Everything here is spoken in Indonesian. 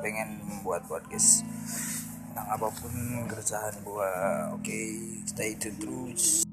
pengen membuat podcast tentang apa pun kerjaan gua. Oke stay tune terus.